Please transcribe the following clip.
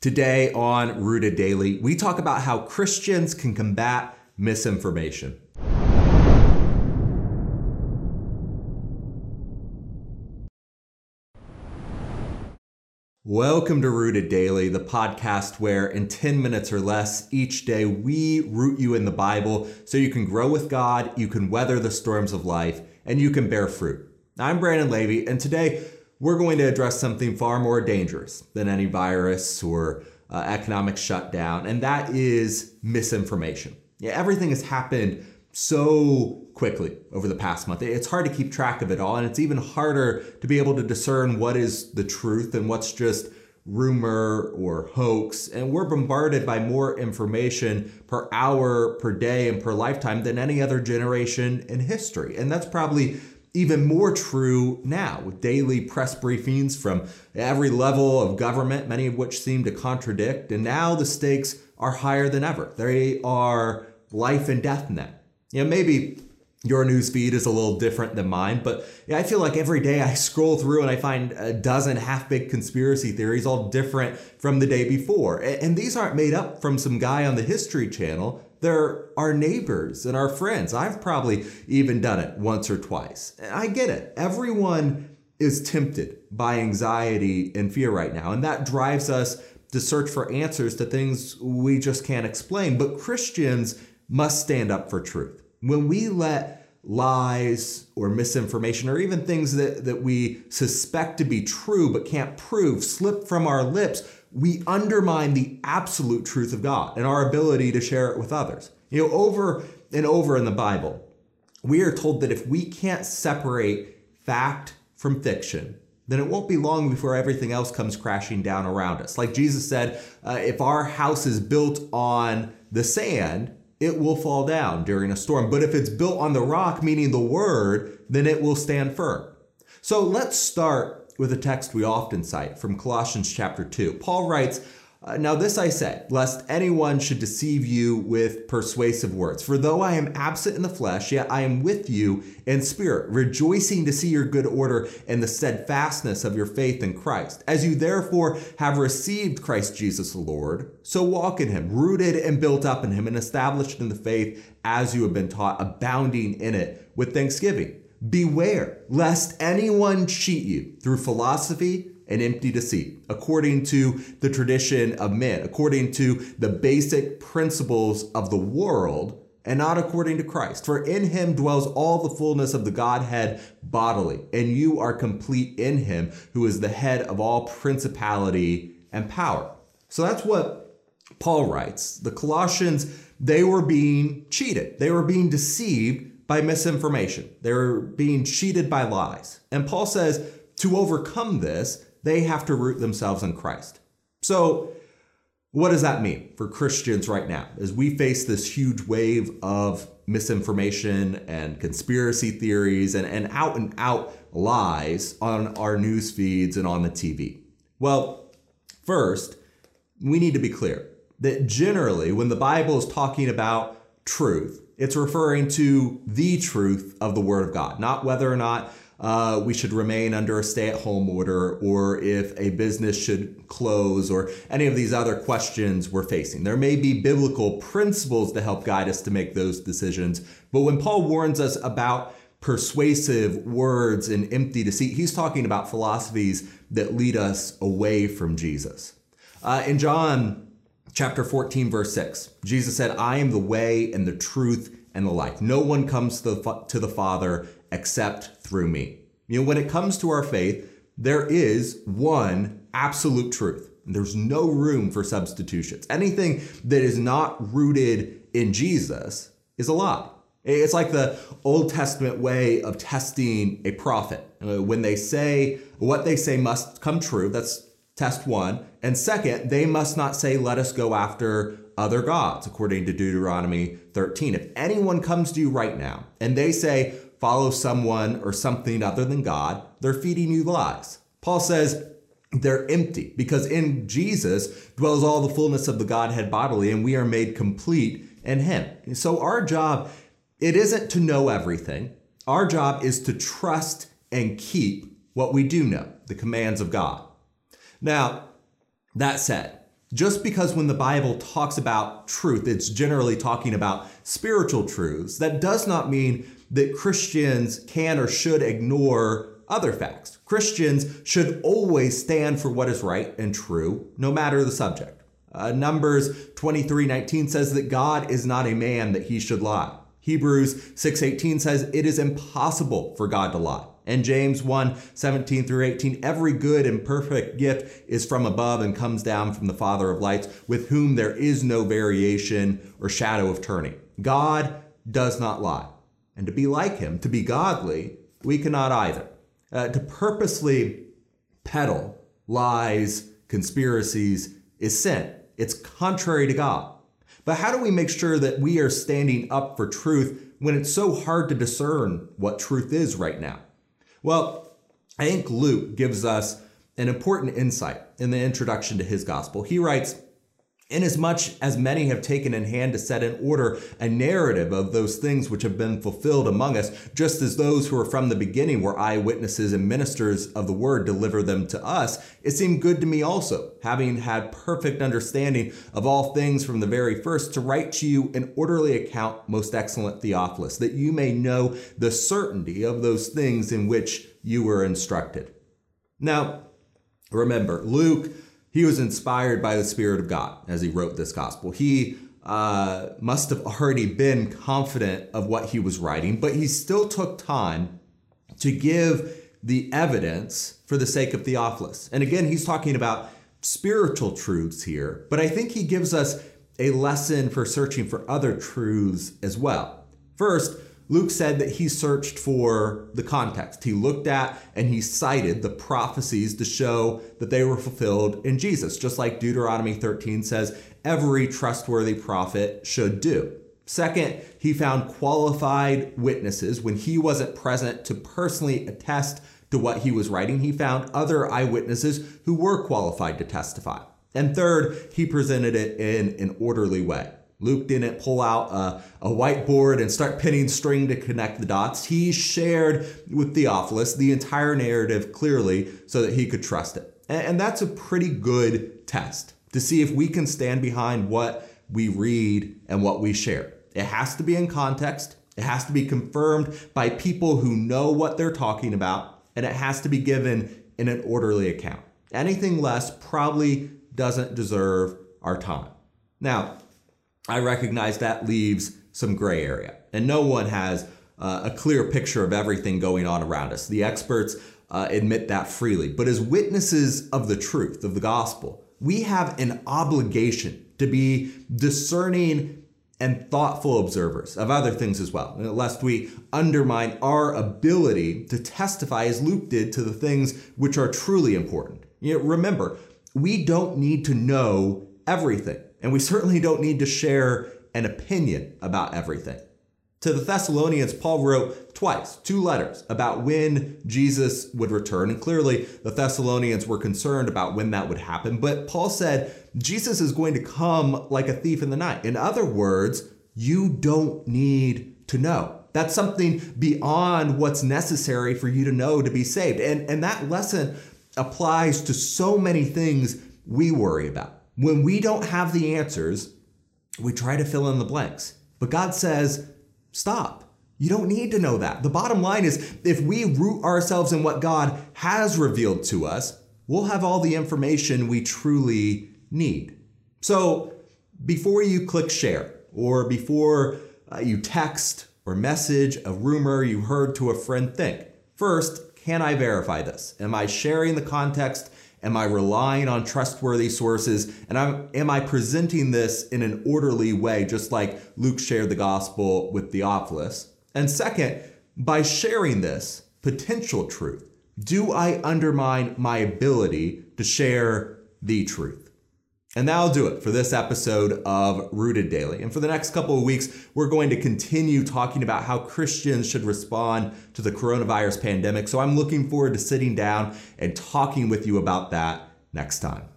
Today on Rooted Daily, we talk about how Christians can combat misinformation. Welcome to Rooted Daily, the podcast where in 10 minutes or less each day we root you in the Bible so you can grow with God, you can weather the storms of life, and you can bear fruit. I'm Brandon Levy, and today we're going to address something far more dangerous than any virus or uh, economic shutdown, and that is misinformation. Yeah, everything has happened so quickly over the past month. It's hard to keep track of it all, and it's even harder to be able to discern what is the truth and what's just rumor or hoax. And we're bombarded by more information per hour, per day, and per lifetime than any other generation in history. And that's probably even more true now with daily press briefings from every level of government, many of which seem to contradict. And now the stakes are higher than ever. They are life and death net. You know, maybe your news feed is a little different than mine, but I feel like every day I scroll through and I find a dozen half-baked conspiracy theories, all different from the day before. And these aren't made up from some guy on the History Channel. They're our neighbors and our friends. I've probably even done it once or twice. I get it. Everyone is tempted by anxiety and fear right now, and that drives us to search for answers to things we just can't explain. But Christians must stand up for truth. When we let lies or misinformation or even things that, that we suspect to be true but can't prove slip from our lips, we undermine the absolute truth of God and our ability to share it with others. You know, over and over in the Bible, we are told that if we can't separate fact from fiction, then it won't be long before everything else comes crashing down around us. Like Jesus said, uh, if our house is built on the sand, it will fall down during a storm. But if it's built on the rock, meaning the word, then it will stand firm. So let's start with a text we often cite from Colossians chapter 2. Paul writes, uh, now, this I say, lest anyone should deceive you with persuasive words. For though I am absent in the flesh, yet I am with you in spirit, rejoicing to see your good order and the steadfastness of your faith in Christ. As you therefore have received Christ Jesus the Lord, so walk in him, rooted and built up in him, and established in the faith as you have been taught, abounding in it with thanksgiving. Beware lest anyone cheat you through philosophy and empty deceit, according to the tradition of men, according to the basic principles of the world, and not according to Christ. For in him dwells all the fullness of the Godhead bodily, and you are complete in him, who is the head of all principality and power. So that's what Paul writes. The Colossians, they were being cheated, they were being deceived by misinformation, They're being cheated by lies. And Paul says, to overcome this, they have to root themselves in Christ. So, what does that mean for Christians right now as we face this huge wave of misinformation and conspiracy theories and, and out and out lies on our news feeds and on the TV? Well, first, we need to be clear that generally, when the Bible is talking about truth, it's referring to the truth of the Word of God, not whether or not uh, we should remain under a stay at home order or if a business should close or any of these other questions we're facing. There may be biblical principles to help guide us to make those decisions. But when Paul warns us about persuasive words and empty deceit, he's talking about philosophies that lead us away from Jesus. Uh, in John chapter 14, verse 6, Jesus said, I am the way and the truth and the life. No one comes to the, to the Father except through me. You know, when it comes to our faith, there is one absolute truth. There's no room for substitutions. Anything that is not rooted in Jesus is a lie. It's like the Old Testament way of testing a prophet. Uh, when they say what they say must come true, that's test one. And second, they must not say, let us go after other gods, according to Deuteronomy 13. If anyone comes to you right now and they say, follow someone or something other than God, they're feeding you lies. Paul says they're empty because in Jesus dwells all the fullness of the Godhead bodily, and we are made complete in Him. So our job, it isn't to know everything. Our job is to trust and keep what we do know, the commands of God. Now, that said, Just because when the Bible talks about truth, it's generally talking about spiritual truths, that does not mean that Christians can or should ignore other facts. Christians should always stand for what is right and true, no matter the subject. Uh, Numbers 23 19 says that God is not a man that he should lie. Hebrews 6:18 says it is impossible for God to lie. And James 1 17 through 18, every good and perfect gift is from above and comes down from the Father of lights, with whom there is no variation or shadow of turning. God does not lie. And to be like him, to be godly, we cannot either. Uh, to purposely peddle lies, conspiracies, is sin. It's contrary to God. But how do we make sure that we are standing up for truth when it's so hard to discern what truth is right now? Well, I think Luke gives us an important insight in the introduction to his gospel. He writes, Inasmuch as many have taken in hand to set in order a narrative of those things which have been fulfilled among us, just as those who are from the beginning were eyewitnesses and ministers of the word deliver them to us, it seemed good to me also, having had perfect understanding of all things from the very first, to write to you an orderly account, most excellent Theophilus, that you may know the certainty of those things in which you were instructed. Now, remember, Luke he was inspired by the Spirit of God as he wrote this gospel. He uh, must have already been confident of what he was writing, but he still took time to give the evidence for the sake of Theophilus. And again, he's talking about spiritual truths here, but I think he gives us a lesson for searching for other truths as well. First, Luke said that he searched for the context. He looked at and he cited the prophecies to show that they were fulfilled in Jesus, just like Deuteronomy 13 says every trustworthy prophet should do. Second, he found qualified witnesses when he wasn't present to personally attest to what he was writing. He found other eyewitnesses who were qualified to testify. And third, he presented it in an orderly way. Luke didn't pull out a, a, whiteboard and start pinning string to connect the dots. He shared with Theophilus the entire narrative clearly so that he could trust it. And, and that's a pretty good test to see if we can stand behind what we read and what we share. It has to be in context, it has to be confirmed by people who know what they're talking about, and it has to be given in an orderly account. Anything less probably doesn't deserve our time. Now, I recognize that leaves some gray area, and no one has uh, a clear picture of everything going on around us. The experts uh, admit that freely. But as witnesses of the truth, of the gospel, we have an obligation to be discerning and thoughtful observers of other things as well, lest we undermine our ability to testify as Luke did to the things which are truly important. You know, remember, we don't need to know everything. And we certainly don't need to share an opinion about everything. To the Thessalonians, Paul wrote twice, two letters about when Jesus would return. And clearly, the Thessalonians were concerned about when that would happen. But Paul said, Jesus is going to come like a thief in the night. In other words, you don't need to know. That's something beyond what's necessary for you to know to be saved. And, and that lesson applies to so many things we worry about. When we don't have the answers, we try to fill in the blanks. But God says, stop. You don't need to know that. The bottom line is if we root ourselves in what God has revealed to us, we'll have all the information we truly need. So before you click share or before uh, you text or message a rumor you heard to a friend, think first, can I verify this? Am I sharing the context Am I relying on trustworthy sources? And I'm, am I presenting this in an orderly way, just like Luke shared the gospel with Theophilus? And second, by sharing this potential truth, do I undermine my ability to share the truth? And that'll do it for this episode of Rooted Daily. And for the next couple of weeks, we're going to continue talking about how Christians should respond to the coronavirus pandemic. So I'm looking forward to sitting down and talking with you about that next time.